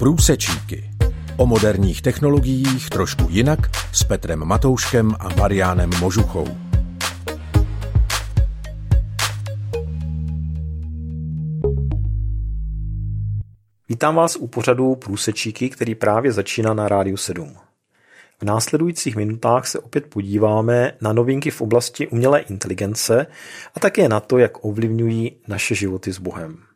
Průsečíky. O moderních technologiích trošku jinak s Petrem Matouškem a Mariánem Možuchou. Vítám vás u pořadu Průsečíky, který právě začíná na Rádiu 7. V následujících minutách se opět podíváme na novinky v oblasti umělé inteligence a také na to, jak ovlivňují naše životy s Bohem.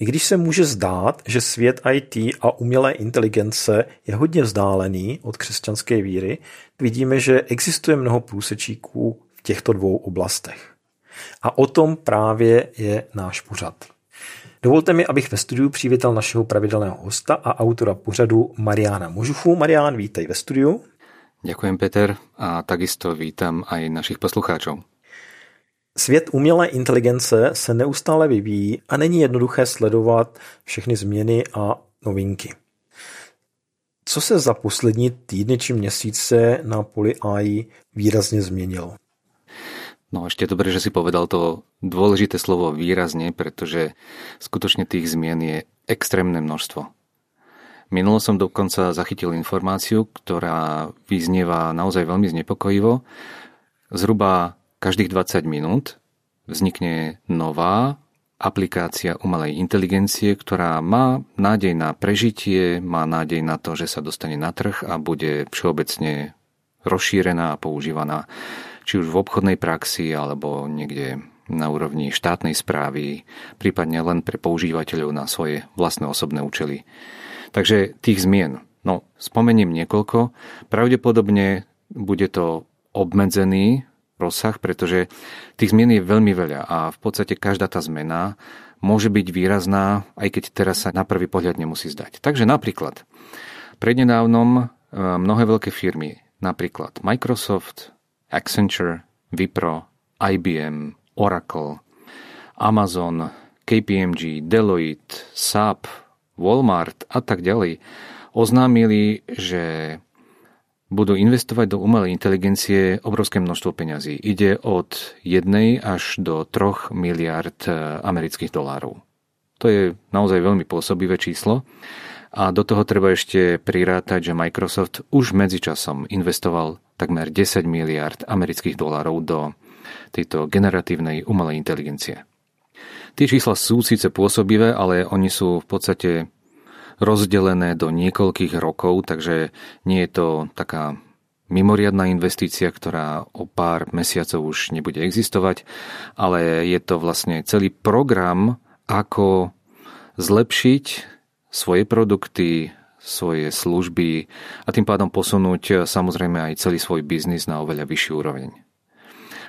I když se může zdát, že svět IT a umělé inteligence je hodně vzdálený od křesťanské víry, vidíme, že existuje mnoho průsečíků v těchto dvou oblastech. A o tom právě je náš pořad. Dovolte mi, abych ve studiu přivítal našeho pravidelného hosta a autora pořadu Mariána Možuchu. Marián, vítej ve studiu. Ďakujem, Peter, a takisto vítam aj našich poslucháčov. Svět umělé inteligence se neustále vyvíjí a není jednoduché sledovat všechny změny a novinky. Co se za poslední týdny či měsíce na poli AI výrazně změnilo? No ešte dobre, že si povedal to dôležité slovo výrazne, pretože skutočne tých zmien je extrémne množstvo. Minulo som dokonca zachytil informáciu, ktorá vyznieva naozaj veľmi znepokojivo. Zhruba každých 20 minút vznikne nová aplikácia umelej inteligencie, ktorá má nádej na prežitie, má nádej na to, že sa dostane na trh a bude všeobecne rozšírená a používaná či už v obchodnej praxi alebo niekde na úrovni štátnej správy, prípadne len pre používateľov na svoje vlastné osobné účely. Takže tých zmien, no spomeniem niekoľko, pravdepodobne bude to obmedzený rozsah, pretože tých zmien je veľmi veľa a v podstate každá tá zmena môže byť výrazná, aj keď teraz sa na prvý pohľad nemusí zdať. Takže napríklad, prednedávnom e, mnohé veľké firmy, napríklad Microsoft, Accenture, Wipro, IBM, Oracle, Amazon, KPMG, Deloitte, SAP, Walmart a tak ďalej, oznámili, že budú investovať do umelej inteligencie obrovské množstvo peňazí. Ide od 1 až do 3 miliard e, amerických dolárov. To je naozaj veľmi pôsobivé číslo. A do toho treba ešte prirátať, že Microsoft už medzičasom investoval takmer 10 miliard amerických dolárov do tejto generatívnej umelej inteligencie. Tie čísla sú síce pôsobivé, ale oni sú v podstate rozdelené do niekoľkých rokov, takže nie je to taká mimoriadná investícia, ktorá o pár mesiacov už nebude existovať, ale je to vlastne celý program, ako zlepšiť svoje produkty, svoje služby a tým pádom posunúť samozrejme aj celý svoj biznis na oveľa vyššiu úroveň.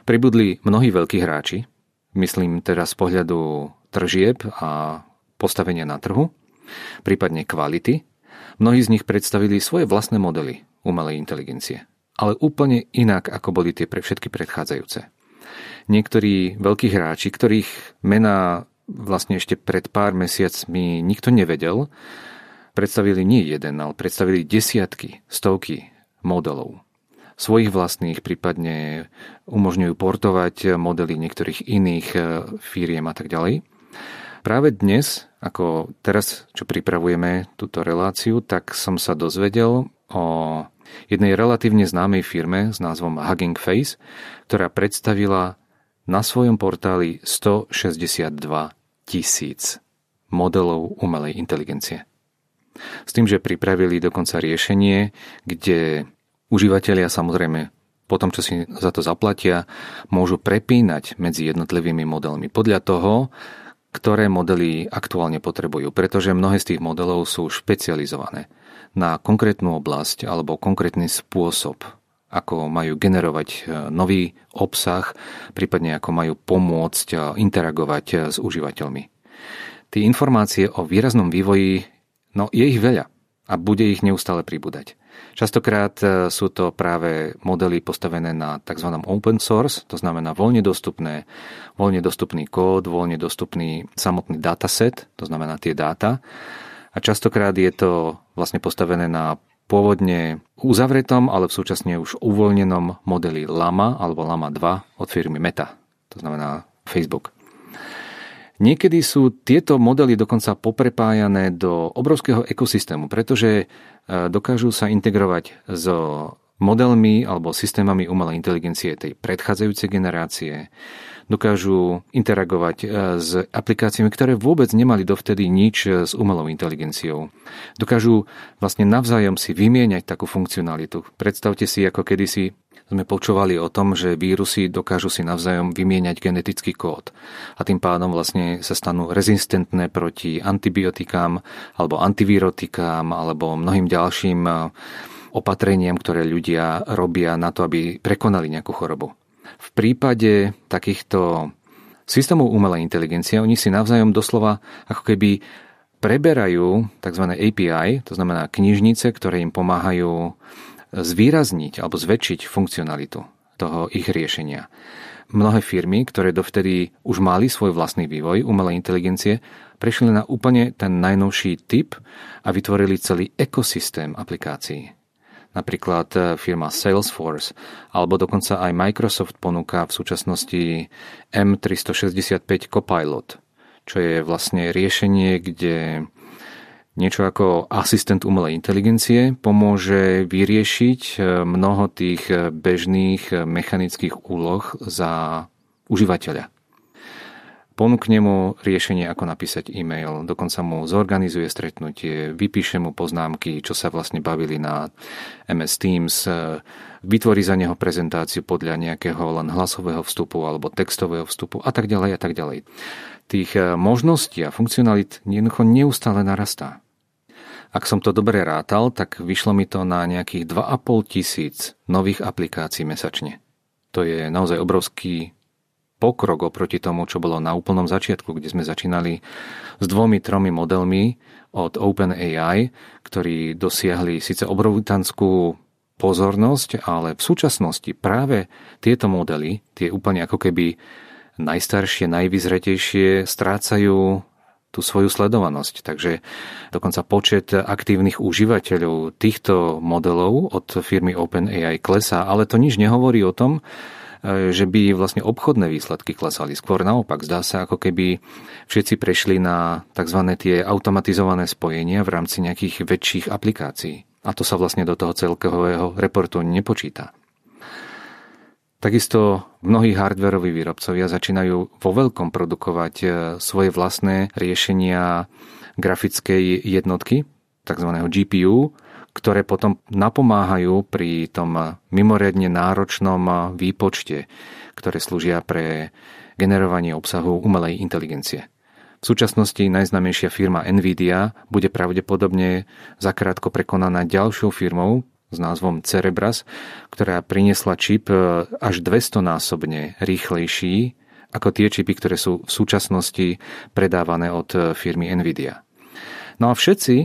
Pribudli mnohí veľkí hráči, myslím teraz z pohľadu tržieb a postavenia na trhu, prípadne kvality, mnohí z nich predstavili svoje vlastné modely umelej inteligencie. Ale úplne inak, ako boli tie pre všetky predchádzajúce. Niektorí veľkí hráči, ktorých mená vlastne ešte pred pár mesiacmi nikto nevedel, predstavili nie jeden, ale predstavili desiatky, stovky modelov svojich vlastných, prípadne umožňujú portovať modely niektorých iných eh, firiem a tak ďalej. Práve dnes, ako teraz, čo pripravujeme túto reláciu, tak som sa dozvedel o jednej relatívne známej firme s názvom Hugging Face, ktorá predstavila na svojom portáli 162 tisíc modelov umelej inteligencie. S tým, že pripravili dokonca riešenie, kde užívateľia samozrejme po tom, čo si za to zaplatia, môžu prepínať medzi jednotlivými modelmi podľa toho, ktoré modely aktuálne potrebujú, pretože mnohé z tých modelov sú špecializované na konkrétnu oblasť alebo konkrétny spôsob, ako majú generovať e, nový obsah, prípadne ako majú pomôcť e, interagovať e, s užívateľmi. Tie informácie o výraznom vývoji, no je ich veľa a bude ich neustále pribúdať. Častokrát e, sú to práve modely postavené na tzv. open source, to znamená voľne dostupné, voľne dostupný kód, voľne dostupný samotný dataset, to znamená tie dáta. A častokrát je to vlastne postavené na pôvodne uzavretom, ale v súčasne už uvoľnenom modeli Lama alebo Lama 2 od firmy Meta, to znamená Facebook. Niekedy sú tieto modely dokonca poprepájané do obrovského ekosystému, pretože e, dokážu sa integrovať so modelmi alebo systémami umelej inteligencie tej predchádzajúcej generácie, dokážu interagovať e, s aplikáciami, ktoré vôbec nemali dovtedy nič s umelou inteligenciou. Dokážu vlastne navzájom si vymieňať takú funkcionalitu. Predstavte si, ako kedysi sme počúvali o tom, že vírusy dokážu si navzájom vymieňať genetický kód a tým pádom vlastne sa stanú rezistentné proti antibiotikám alebo antivirotikám alebo mnohým ďalším eh, opatreniam, ktoré ľudia robia na to, aby prekonali nejakú chorobu. V prípade takýchto systémov umelej inteligencie oni si navzájom doslova ako keby preberajú tzv. API, to znamená knižnice, ktoré im pomáhajú zvýrazniť alebo zväčšiť funkcionalitu toho ich riešenia. Mnohé firmy, ktoré dovtedy už mali svoj vlastný vývoj umelej inteligencie, prešli na úplne ten najnovší typ a vytvorili celý ekosystém aplikácií. Napríklad e, firma Salesforce alebo dokonca aj Microsoft ponúka v súčasnosti M365 Copilot, čo je vlastne riešenie, kde niečo ako asistent umelej inteligencie pomôže vyriešiť e, mnoho tých e, bežných e, mechanických úloh za užívateľa. Ponúkne mu riešenie, ako napísať e-mail, dokonca mu zorganizuje stretnutie, vypíše mu poznámky, čo sa vlastne bavili na MS Teams, vytvorí za neho prezentáciu podľa nejakého len hlasového vstupu alebo textového vstupu a tak ďalej a tak ďalej. Tých možností a funkcionalit jednoducho neustále narastá. Ak som to dobre rátal, tak vyšlo mi to na nejakých 2,5 tisíc nových aplikácií mesačne. To je naozaj obrovský pokrok oproti tomu, čo bolo na úplnom začiatku, kde sme začínali s dvomi, tromi modelmi od OpenAI, ktorí dosiahli síce obrovitanskú pozornosť, ale v súčasnosti práve tieto modely, tie úplne ako keby najstaršie, najvyzretejšie, strácajú tú svoju sledovanosť. Takže dokonca počet aktívnych užívateľov týchto modelov od firmy OpenAI klesá, ale to nič nehovorí o tom, e, že by vlastne obchodné výsledky klesali. Skôr naopak, zdá sa, ako keby všetci prešli na tzv. tie automatizované spojenia v rámci nejakých väčších aplikácií. A to sa vlastne do toho celkového reportu nepočíta. Takisto mnohí hardveroví výrobcovia začínajú vo veľkom produkovať e, svoje vlastné riešenia grafickej jednotky, tzv. GPU, ktoré potom napomáhajú pri tom mimoriadne náročnom výpočte, ktoré slúžia pre generovanie obsahu umelej inteligencie. V súčasnosti najznamejšia firma Nvidia bude pravdepodobne zakrátko prekonaná ďalšou firmou, s názvom Cerebras, ktorá priniesla čip e, až 200-násobne rýchlejší ako tie čipy, ktoré sú v súčasnosti predávané od e, firmy Nvidia. No a všetci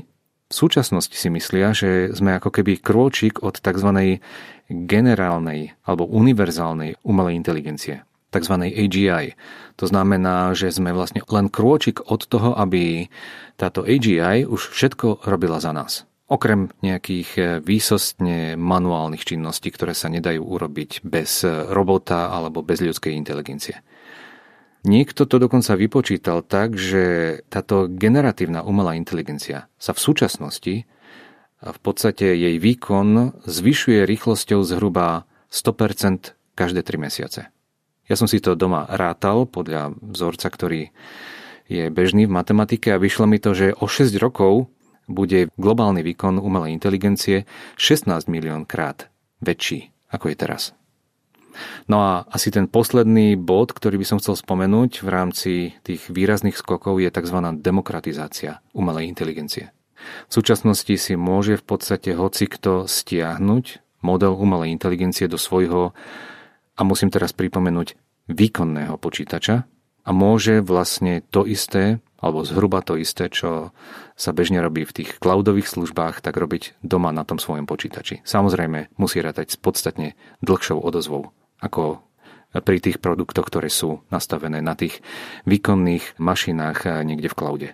v súčasnosti si myslia, že sme ako keby krôčik od tzv. generálnej alebo univerzálnej umelej inteligencie, tzv. AGI. To znamená, že sme vlastne len krôčik od toho, aby táto AGI už všetko robila za nás. Okrem nejakých e, výsostne manuálnych činností, ktoré sa nedajú urobiť bez robota alebo bez ľudskej inteligencie. Niekto to dokonca vypočítal tak, že táto generatívna umelá inteligencia sa v súčasnosti a v podstate jej výkon zvyšuje rýchlosťou zhruba 100% každé 3 mesiace. Ja som si to doma rátal podľa vzorca, ktorý je bežný v matematike a vyšlo mi to, že o 6 rokov bude globálny výkon umelej inteligencie 16 milión krát väčší, ako je teraz. No a asi ten posledný bod, ktorý by som chcel spomenúť v rámci tých výrazných skokov je tzv. demokratizácia umelej inteligencie. V súčasnosti si môže v podstate hoci kto stiahnuť model umelej inteligencie do svojho, a musím teraz pripomenúť, výkonného počítača a môže vlastne to isté alebo zhruba to isté, čo sa bežne robí v tých cloudových službách, tak robiť doma na tom svojom počítači. Samozrejme, musí rátať s podstatne dlhšou odozvou, ako pri tých produktoch, ktoré sú nastavené na tých výkonných mašinách niekde v cloude.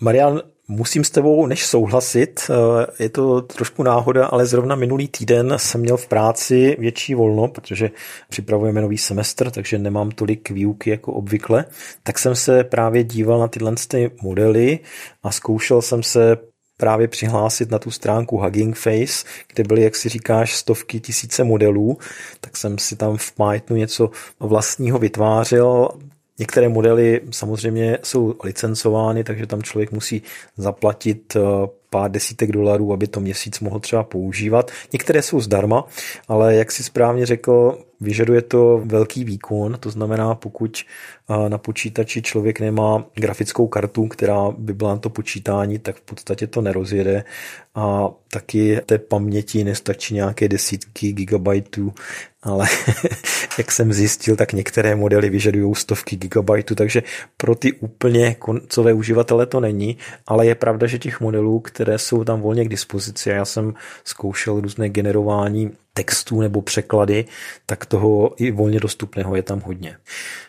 Marian, Musím s tebou než souhlasit, eh, je to trošku náhoda, ale zrovna minulý týden jsem měl v práci větší volno, protože připravujeme nový semestr, takže nemám tolik výuky jako obvykle. Tak jsem se právě díval na tyhle ty modely a zkoušel jsem se právě přihlásit na tu stránku Hugging Face, kde byly, jak si říkáš, stovky tisíce modelů, tak jsem si tam v Pythonu něco vlastního vytvářel, Některé modely samozřejmě jsou licencovány, takže tam člověk musí zaplatit eh, pár desítek dolarů, aby to měsíc mohl třeba používat. Některé jsou zdarma, ale jak si správně řekl, vyžaduje to velký výkon, to znamená, pokud na počítači člověk nemá grafickou kartu, která by byla na to počítání, tak v podstatě to nerozjede a taky té paměti nestačí nějaké desítky gigabajtů ale jak jsem zjistil, tak některé modely vyžadují stovky gigabajtů, takže pro ty úplně koncové uživatele to není, ale je pravda, že těch modelů, jsou tam volně k dispozici, já jsem zkoušel různé generování textů nebo překlady, tak toho i volně dostupného je tam hodně.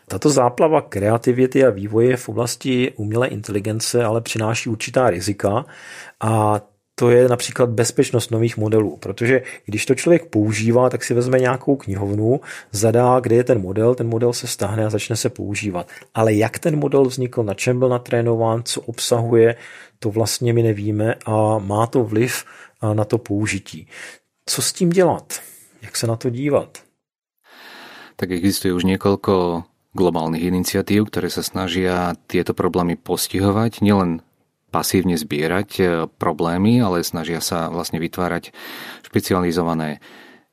Tato záplava kreativity a vývoje v oblasti umělé inteligence ale přináší určitá rizika a to je například bezpečnost nových modelů, protože když to člověk používá, tak si vezme nějakou knihovnu, zadá, kde je ten model, ten model se stáhne a začne se používat. Ale jak ten model vznikl, na čem byl natrénován, co obsahuje, to vlastně my nevíme a má to vliv na to použití. Co s tím dělat? Jak se na to dívat? Tak existuje už niekoľko globálnych iniciatív, ktoré sa snažia tieto problémy postihovať nielen pasívne zbierať e, problémy, ale snažia sa vlastne vytvárať špecializované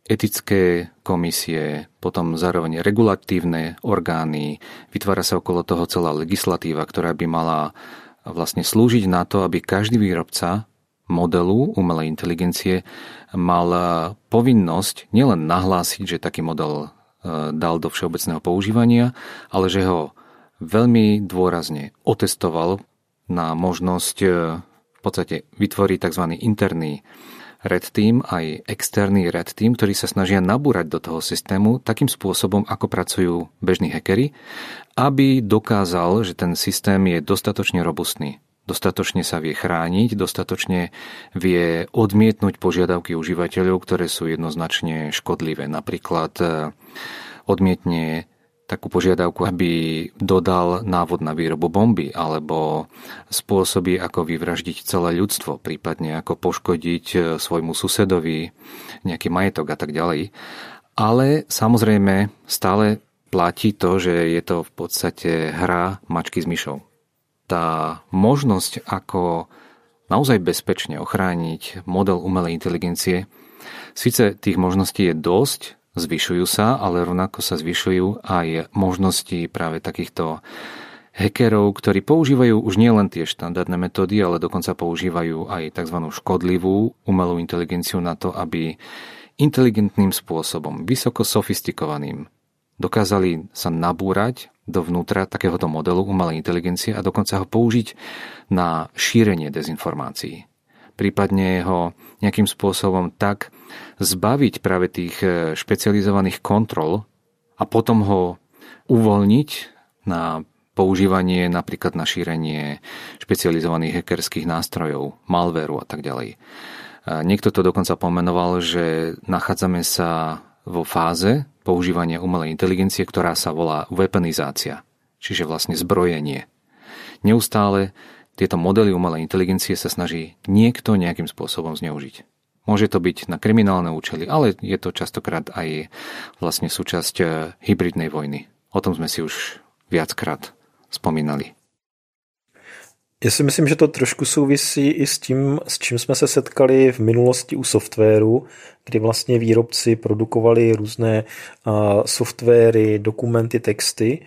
etické komisie, potom zároveň regulatívne orgány. Vytvára sa okolo toho celá legislatíva, ktorá by mala vlastne slúžiť na to, aby každý výrobca modelu umelej inteligencie mal povinnosť nielen nahlásiť, že taký model e, dal do všeobecného používania, ale že ho veľmi dôrazne otestoval na možnosť e, v podstate vytvoriť tzv. interný red team aj externý red team, ktorí sa snažia nabúrať do toho systému takým spôsobom, ako pracujú bežní hackery, aby dokázal, že ten systém je dostatočne robustný. Dostatočne sa vie chrániť, dostatočne vie odmietnúť požiadavky užívateľov, ktoré sú jednoznačne škodlivé. Napríklad e, odmietne takú požiadavku, aby dodal návod na výrobu bomby alebo spôsoby, ako vyvraždiť celé ľudstvo, prípadne ako poškodiť e, svojmu susedovi nejaký majetok a tak ďalej. Ale samozrejme stále platí to, že je to v podstate hra mačky s myšou. Tá možnosť, ako naozaj bezpečne ochrániť model umelej inteligencie, síce tých možností je dosť, zvyšujú sa, ale rovnako sa zvyšujú aj možnosti práve takýchto hackerov, ktorí používajú už nielen tie štandardné metódy, ale dokonca používajú aj tzv. škodlivú umelú inteligenciu na to, aby inteligentným spôsobom, vysoko sofistikovaným, dokázali sa nabúrať dovnútra takéhoto modelu umelej inteligencie a dokonca ho použiť na šírenie dezinformácií. Prípadne ho nejakým spôsobom tak zbaviť práve tých e, špecializovaných kontrol a potom ho uvoľniť na používanie napríklad na šírenie špecializovaných hackerských nástrojov, malvéru a tak ďalej. Niekto to dokonca pomenoval, že nachádzame sa vo fáze používania umelej inteligencie, ktorá sa volá weaponizácia, čiže vlastne zbrojenie. Neustále tieto modely umelej inteligencie sa snaží niekto nejakým spôsobom zneužiť. Môže to byť na kriminálne účely, ale je to častokrát aj vlastne súčasť eh, hybridnej vojny. O tom sme si už viackrát spomínali. Já si myslím, že to trošku souvisí i s tím, s čím jsme se setkali v minulosti u softwaru, kdy vlastně výrobci produkovali různé softwary, dokumenty, texty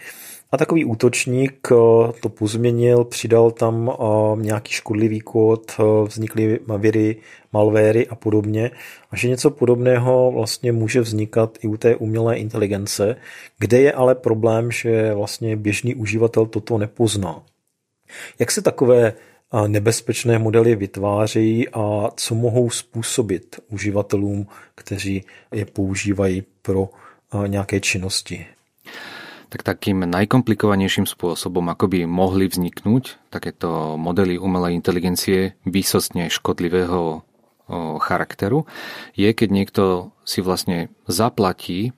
a takový útočník eh, to pozměnil, přidal tam eh, nějaký škodlivý kód, eh, vznikly viry, malvéry a podobně. A že něco podobného vlastně může vznikat i u té umělé inteligence, kde je ale problém, že vlastně běžný uživatel toto nepozná. Jak se takové nebezpečné modely vytvářejí a co mohou způsobit uživatelům, kteří je používají pro nějaké činnosti? Tak takým najkomplikovanejším spôsobom, ako by mohli vzniknúť takéto modely umelej inteligencie výsostne škodlivého charakteru, je, keď niekto si vlastne zaplatí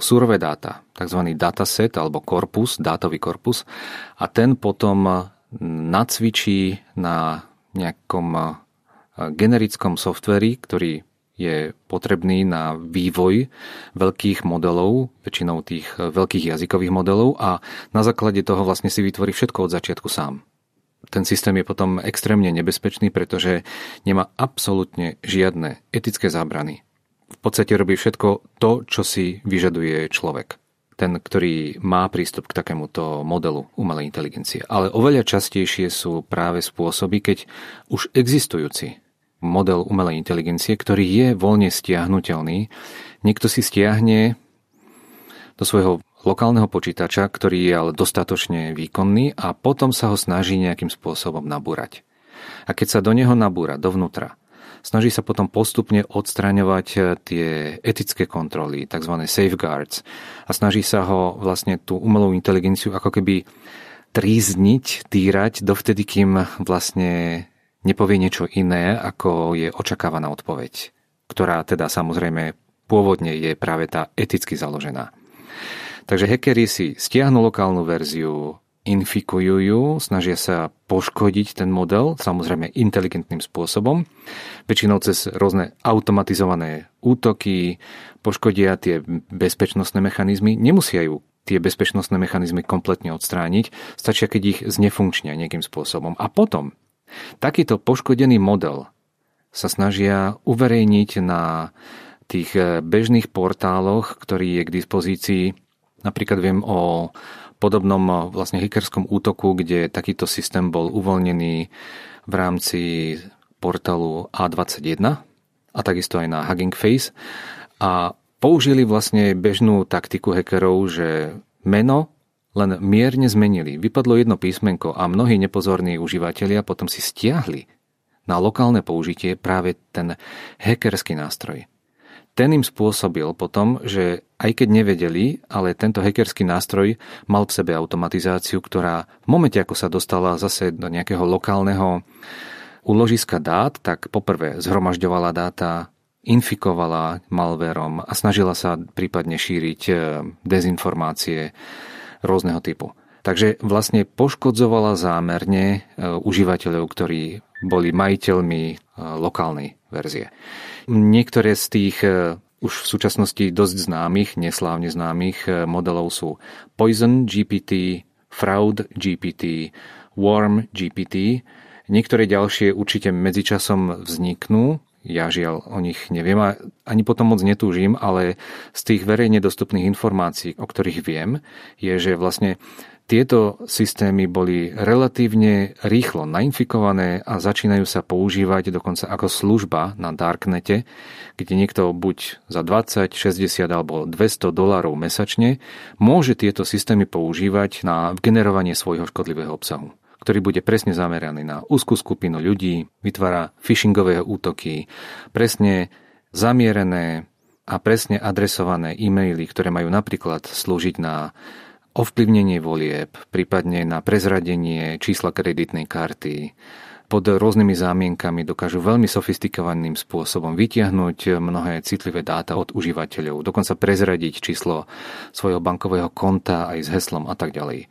surové dáta, tzv. dataset alebo korpus, dátový korpus, a ten potom nacvičí na nejakom generickom softveri, ktorý je potrebný na vývoj veľkých modelov, väčšinou tých eh, veľkých jazykových modelov a na základe toho vlastne si vytvorí všetko od začiatku sám. Ten systém je potom extrémne nebezpečný, pretože nemá absolútne žiadne etické zábrany. V podstate robí všetko to, čo si vyžaduje človek. Ten, ktorý má prístup k takémuto modelu umelej inteligencie. Ale oveľa častejšie sú práve spôsoby, keď už existujúci model umelej inteligencie, ktorý je voľne stiahnutelný. Niekto si stiahne do svojho lokálneho počítača, ktorý je ale dostatočne výkonný a potom sa ho snaží nejakým spôsobom nabúrať. A keď sa do neho nabúra dovnútra, snaží sa potom postupne odstraňovať eh, tie etické kontroly, tzv. safeguards a snaží sa ho vlastne tú umelú inteligenciu ako keby trízniť, týrať dovtedy, kým vlastne nepovie niečo iné, ako je očakávaná odpoveď, ktorá teda samozrejme pôvodne je práve tá eticky založená. Takže hackeri si stiahnu lokálnu verziu, infikujú ju, snažia sa poškodiť ten model, samozrejme inteligentným spôsobom, väčšinou cez rôzne automatizované útoky, poškodia tie bezpečnostné mechanizmy, nemusia ju tie bezpečnostné mechanizmy kompletne odstrániť, stačia, keď ich znefunkčnia nejakým spôsobom. A potom Takýto poškodený model sa snažia uverejniť na tých eh, bežných portáloch, ktorý je k dispozícii. Napríklad viem o podobnom eh, vlastne hackerskom útoku, kde takýto systém bol uvoľnený v rámci portálu A21 a takisto aj na Hugging Face a použili vlastne bežnú taktiku hackerov, že meno len mierne zmenili. Vypadlo jedno písmenko a mnohí nepozorní užívateľia potom si stiahli na lokálne použitie práve ten hackerský nástroj. Ten im spôsobil potom, že aj keď nevedeli, ale tento hackerský nástroj mal v sebe automatizáciu, ktorá v momente, ako sa dostala zase do nejakého lokálneho úložiska dát, tak poprvé zhromažďovala dáta, infikovala malverom a snažila sa prípadne šíriť eh, dezinformácie, rôzneho typu. Takže vlastne poškodzovala zámerne e, užívateľov, ktorí boli majiteľmi e, lokálnej verzie. Niektoré z tých e, už v súčasnosti dosť známych, neslávne známych modelov sú Poison GPT, Fraud GPT, Worm GPT. Niektoré ďalšie určite medzičasom vzniknú, ja žiaľ o nich neviem a ani potom moc netúžim, ale z tých verejne dostupných informácií, o ktorých viem, je, že vlastne tieto systémy boli relatívne rýchlo nainfikované a začínajú sa používať dokonca ako služba na Darknete, kde niekto buď za 20, 60 alebo 200 dolárov mesačne môže tieto systémy používať na generovanie svojho škodlivého obsahu ktorý bude presne zameraný na úzkú skupinu ľudí, vytvára phishingové útoky, presne zamierené a presne adresované e-maily, ktoré majú napríklad slúžiť na ovplyvnenie volieb, prípadne na prezradenie čísla kreditnej karty. Pod rôznymi zámienkami dokážu veľmi sofistikovaným spôsobom vytiahnuť mnohé citlivé dáta od užívateľov, dokonca prezradiť číslo svojho bankového konta aj s heslom a tak ďalej.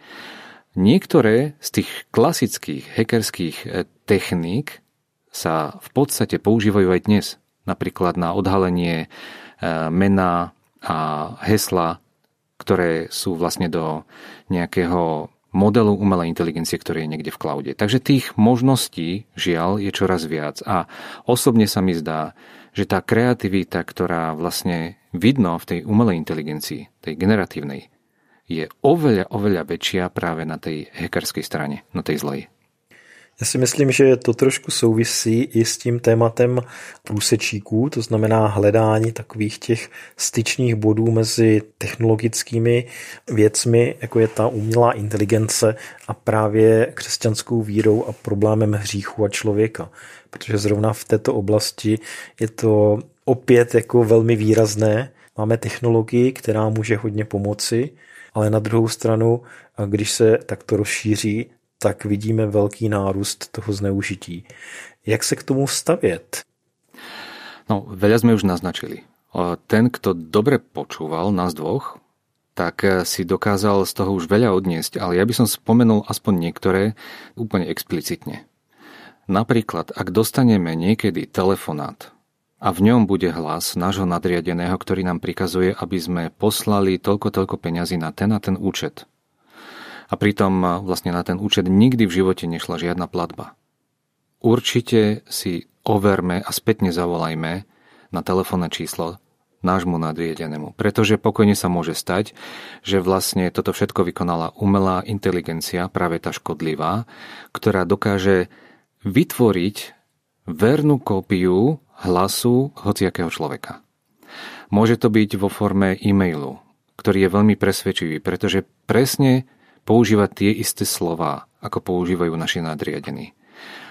Niektoré z tých klasických hackerských e, techník sa v podstate používajú aj dnes. Napríklad na odhalenie e, mena a hesla, ktoré sú vlastne do nejakého modelu umelej inteligencie, ktorý je niekde v cloude. Takže tých možností, žiaľ, je čoraz viac. A osobne sa mi zdá, že tá kreativita, ktorá vlastne vidno v tej umelej inteligencii, tej generatívnej, je oveľa, oveľa väčšia práve na tej hackerskej strane, na tej zlej. Já si myslím, že to trošku souvisí i s tím tématem průsečíků, to znamená hledání takových těch styčných bodů mezi technologickými věcmi, jako je ta umělá inteligence a právě křesťanskou vírou a problémem hříchu a člověka. Protože zrovna v této oblasti je to opět jako velmi výrazné. Máme technologii, která může hodně pomoci, ale na druhou stranu, když se takto rozšíří, tak vidíme velký nárůst toho zneužití. Jak se k tomu stavět? No, veľa sme už naznačili. Ten, kto dobre počúval nás dvoch, tak eh, si dokázal z toho už veľa odniesť, ale ja by som spomenul aspoň niektoré úplne explicitne. Napríklad, ak dostaneme niekedy telefonát a v ňom bude hlas nášho nadriadeného, ktorý nám prikazuje, aby sme poslali toľko, toľko peňazí na ten a ten účet. A pritom eh, vlastne na ten účet nikdy v živote nešla žiadna platba. Určite si overme a spätne zavolajme na telefónne číslo nášmu nadriedenému. Pretože pokojne sa môže stať, že vlastne toto všetko vykonala umelá inteligencia, práve tá škodlivá, ktorá dokáže vytvoriť vernú kópiu hlasu hociakého človeka. Môže to byť vo forme e-mailu, ktorý je veľmi presvedčivý, pretože presne používa tie isté slova, ako používajú naši nadriadení.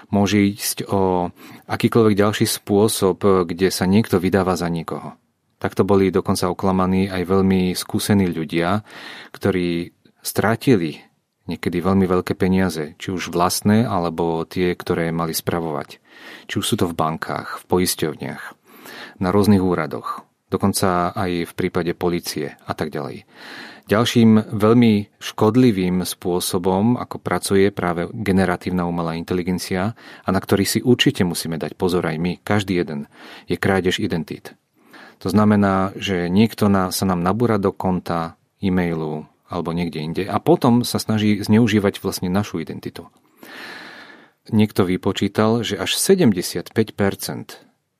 Môže ísť o akýkoľvek ďalší spôsob, kde sa niekto vydáva za niekoho. Takto boli dokonca oklamaní aj veľmi skúsení ľudia, ktorí strátili niekedy veľmi veľké peniaze, či už vlastné, alebo tie, ktoré mali spravovať. Či už sú to v bankách, v poisťovniach, na rôznych úradoch, dokonca aj v prípade policie a tak ďalej. Ďalším veľmi škodlivým spôsobom, ako pracuje práve generatívna umelá inteligencia a na ktorý si určite musíme dať pozor aj my, každý jeden, je krádež identít. To znamená, že niekto na, sa nám nabúra do konta e-mailu, alebo niekde inde a potom sa snaží zneužívať vlastne našu identitu. Niekto vypočítal, že až 75%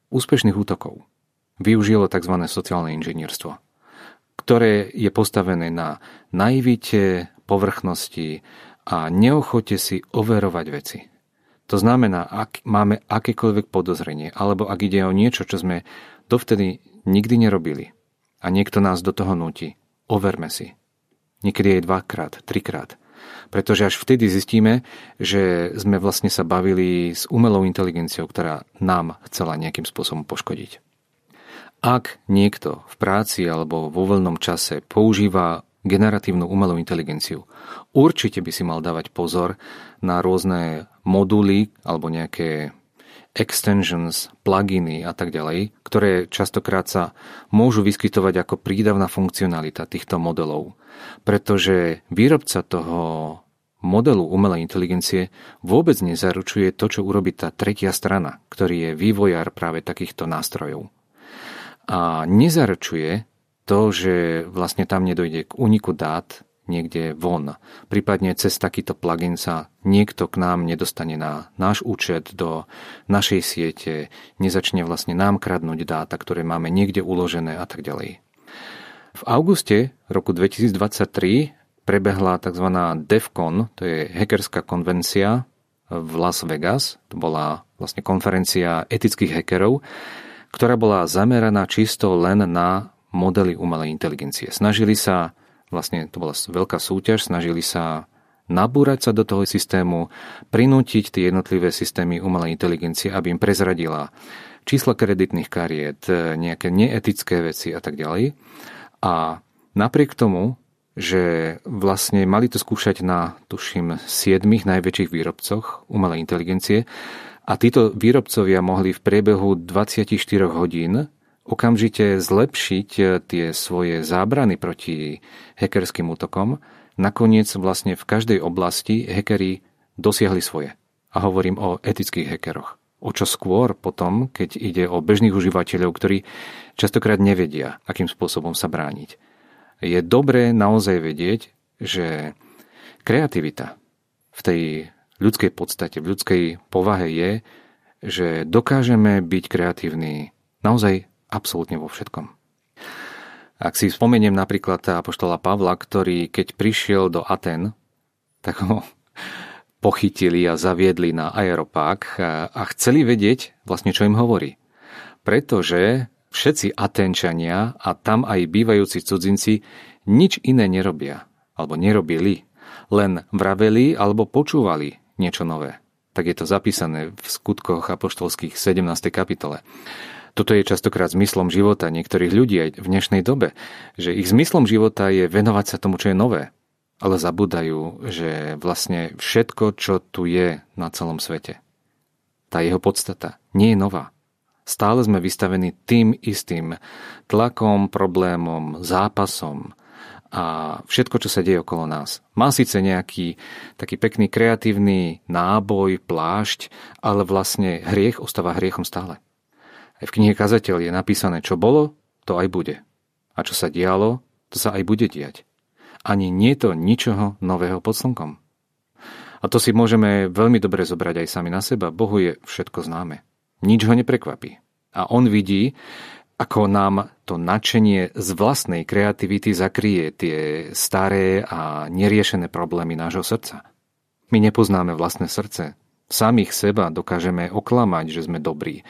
úspešných útokov využilo tzv. sociálne inžinierstvo, ktoré je postavené na naivite, povrchnosti a neochote si overovať veci. To znamená, ak máme akékoľvek podozrenie, alebo ak ide o niečo, čo sme dovtedy nikdy nerobili a niekto nás do toho nutí, overme si. Niekedy aj dvakrát, trikrát. Pretože až vtedy zistíme, že sme vlastne sa bavili s umelou inteligenciou, ktorá nám chcela nejakým spôsobom poškodiť. Ak niekto v práci alebo vo voľnom čase používa generatívnu umelú inteligenciu, určite by si mal dávať pozor na rôzne moduly alebo nejaké extensions, pluginy a tak ďalej, ktoré častokrát sa môžu vyskytovať ako prídavná funkcionalita týchto modelov. Pretože výrobca toho modelu umelej inteligencie vôbec nezaručuje to, čo urobí tá tretia strana, ktorý je vývojár práve takýchto nástrojov. A nezaručuje to, že vlastne tam nedojde k úniku dát niekde von. Prípadne cez takýto plugin sa niekto k nám nedostane na náš účet do našej siete, nezačne vlastne nám kradnúť dáta, ktoré máme niekde uložené a tak ďalej. V auguste roku 2023 prebehla tzv. DEFCON, to je hackerská konvencia v Las Vegas, to bola vlastne konferencia etických hackerov, ktorá bola zameraná čisto len na modely umelej inteligencie. Snažili sa vlastne to bola veľká súťaž, snažili sa nabúrať sa do toho systému, prinútiť tie jednotlivé systémy umelej inteligencie, aby im prezradila čísla kreditných kariet, nejaké neetické veci a tak ďalej. A napriek tomu, že vlastne mali to skúšať na, tuším, siedmých najväčších výrobcoch umelej inteligencie a títo výrobcovia mohli v priebehu 24 hodín okamžite zlepšiť eh, tie svoje zábrany proti hackerským útokom, nakoniec vlastne v každej oblasti hackery dosiahli svoje. A hovorím o etických hackeroch. O čo skôr potom, keď ide o bežných užívateľov, ktorí častokrát nevedia, akým spôsobom sa brániť. Je dobré naozaj vedieť, že kreativita v tej ľudskej podstate, v ľudskej povahe je, že dokážeme byť kreatívni naozaj absolútne vo všetkom. Ak si spomeniem napríklad apoštola Pavla, ktorý keď prišiel do Aten, tak ho pochytili a zaviedli na aeropák a chceli vedieť vlastne, čo im hovorí. Pretože všetci Atenčania a tam aj bývajúci cudzinci nič iné nerobia, alebo nerobili, len vraveli alebo počúvali niečo nové. Tak je to zapísané v skutkoch apoštolských 17. kapitole. Toto je častokrát zmyslom života niektorých ľudí aj v dnešnej dobe, že ich zmyslom života je venovať sa tomu, čo je nové, ale zabudajú, že vlastne všetko, čo tu je na celom svete, tá jeho podstata nie je nová. Stále sme vystavení tým istým tlakom, problémom, zápasom, a všetko, čo sa deje okolo nás. Má síce nejaký taký pekný kreatívny náboj, plášť, ale vlastne hriech ostáva hriechom stále. Aj v knihe Kazateľ je napísané, čo bolo, to aj bude. A čo sa dialo, to sa aj bude diať. Ani nie to ničoho nového pod slnkom. A to si môžeme veľmi dobre zobrať aj sami na seba. Bohu je všetko známe. Nič ho neprekvapí. A on vidí, ako nám to nadšenie z vlastnej kreativity zakrie tie staré a neriešené problémy nášho srdca. My nepoznáme vlastné srdce. Samých seba dokážeme oklamať, že sme dobrí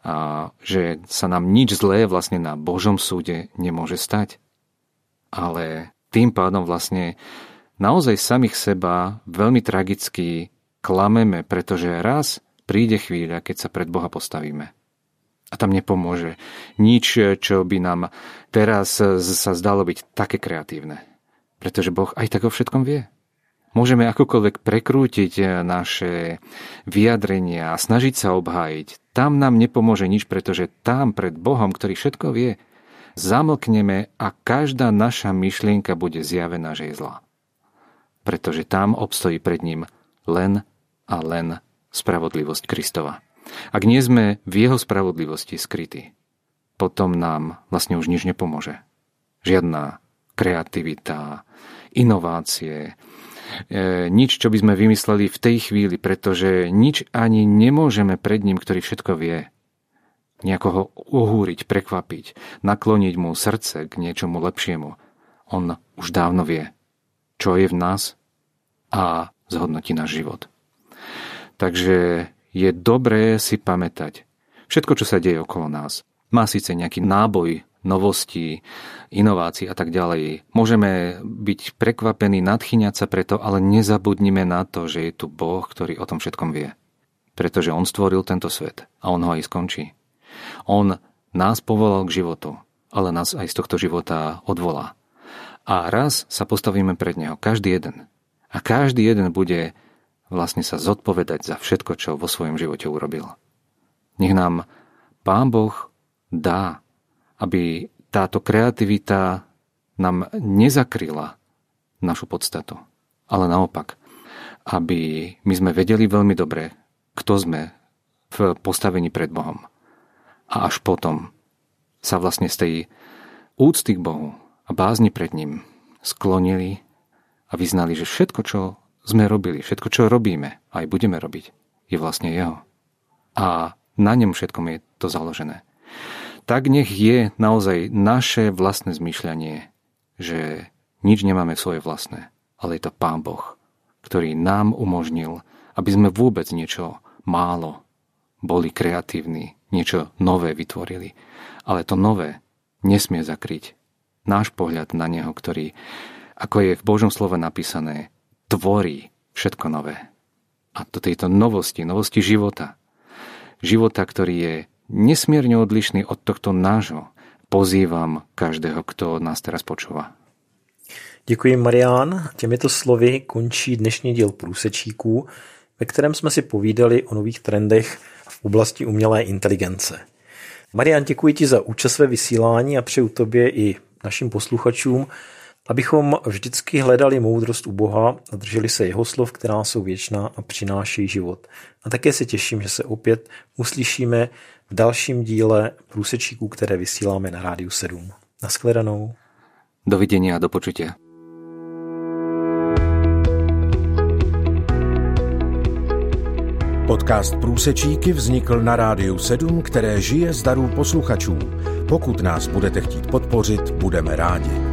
a že sa nám nič zlé vlastne na Božom súde nemôže stať. Ale tým pádom vlastne naozaj samých seba veľmi tragicky klameme, pretože raz príde chvíľa, keď sa pred Boha postavíme. A tam nepomôže nič, čo by nám teraz sa zdalo byť také kreatívne. Pretože Boh aj tak o všetkom vie. Môžeme akokoľvek prekrútiť naše vyjadrenia a snažiť sa obhájiť. Tam nám nepomôže nič, pretože tam pred Bohom, ktorý všetko vie, zamlkneme a každá naša myšlienka bude zjavená, že je zlá. Pretože tam obstojí pred ním len a len spravodlivosť Kristova. Ak nie sme v jeho spravodlivosti skrytí, potom nám vlastne už nič nepomôže. Žiadna kreativita, inovácie, nič, čo by sme vymysleli v tej chvíli, pretože nič ani nemôžeme pred ním, ktorý všetko vie, nejakoho uhúriť, prekvapiť, nakloniť mu srdce k niečomu lepšiemu. On už dávno vie, čo je v nás a zhodnotí náš život. Takže je dobré si pamätať všetko, čo sa deje okolo nás. Má síce nejaký náboj novostí, inovácií a tak ďalej. Môžeme byť prekvapení, nadchyňať sa preto, ale nezabudnime na to, že je tu Boh, ktorý o tom všetkom vie. Pretože On stvoril tento svet a On ho aj skončí. On nás povolal k životu, ale nás aj z tohto života odvolá. A raz sa postavíme pred Neho, každý jeden. A každý jeden bude vlastne sa zodpovedať za všetko, čo vo svojom živote urobil. Nech nám Pán Boh dá, aby táto kreativita nám nezakryla našu podstatu, ale naopak, aby my sme vedeli veľmi dobre, kto sme v postavení pred Bohom. A až potom sa vlastne z tej úcty k Bohu a bázni pred ním sklonili a vyznali, že všetko, čo sme robili, všetko, čo robíme, aj budeme robiť, je vlastne jeho. A na ňom všetkom je to založené. Tak nech je naozaj naše vlastné zmýšľanie, že nič nemáme svoje vlastné, ale je to Pán Boh, ktorý nám umožnil, aby sme vôbec niečo málo boli kreatívni, niečo nové vytvorili. Ale to nové nesmie zakryť náš pohľad na Neho, ktorý, ako je v Božom slove napísané, tvorí všetko nové. A to tejto novosti, novosti života. Života, ktorý je nesmierne odlišný od tohto nášho. Pozývam každého, kto nás teraz počúva. Děkuji, Marián. Těmito slovy končí dnešní díl Průsečíků, ve kterém jsme si povídali o nových trendech v oblasti umělé inteligence. Marian, děkuji ti za účast ve vysílání a přeju tobě i našim posluchačům, abychom vždycky hledali moudrost u Boha a drželi se jeho slov, která jsou věčná a přinášejí život. A také se těším, že se opět uslyšíme v dalším díle průsečíků, které vysíláme na Rádiu 7. Naschledanou. Dovidenia a do počutia. Podcast Průsečíky vznikl na Rádiu 7, které žije z darů posluchačů. Pokud nás budete chtít podpořit, budeme rádi.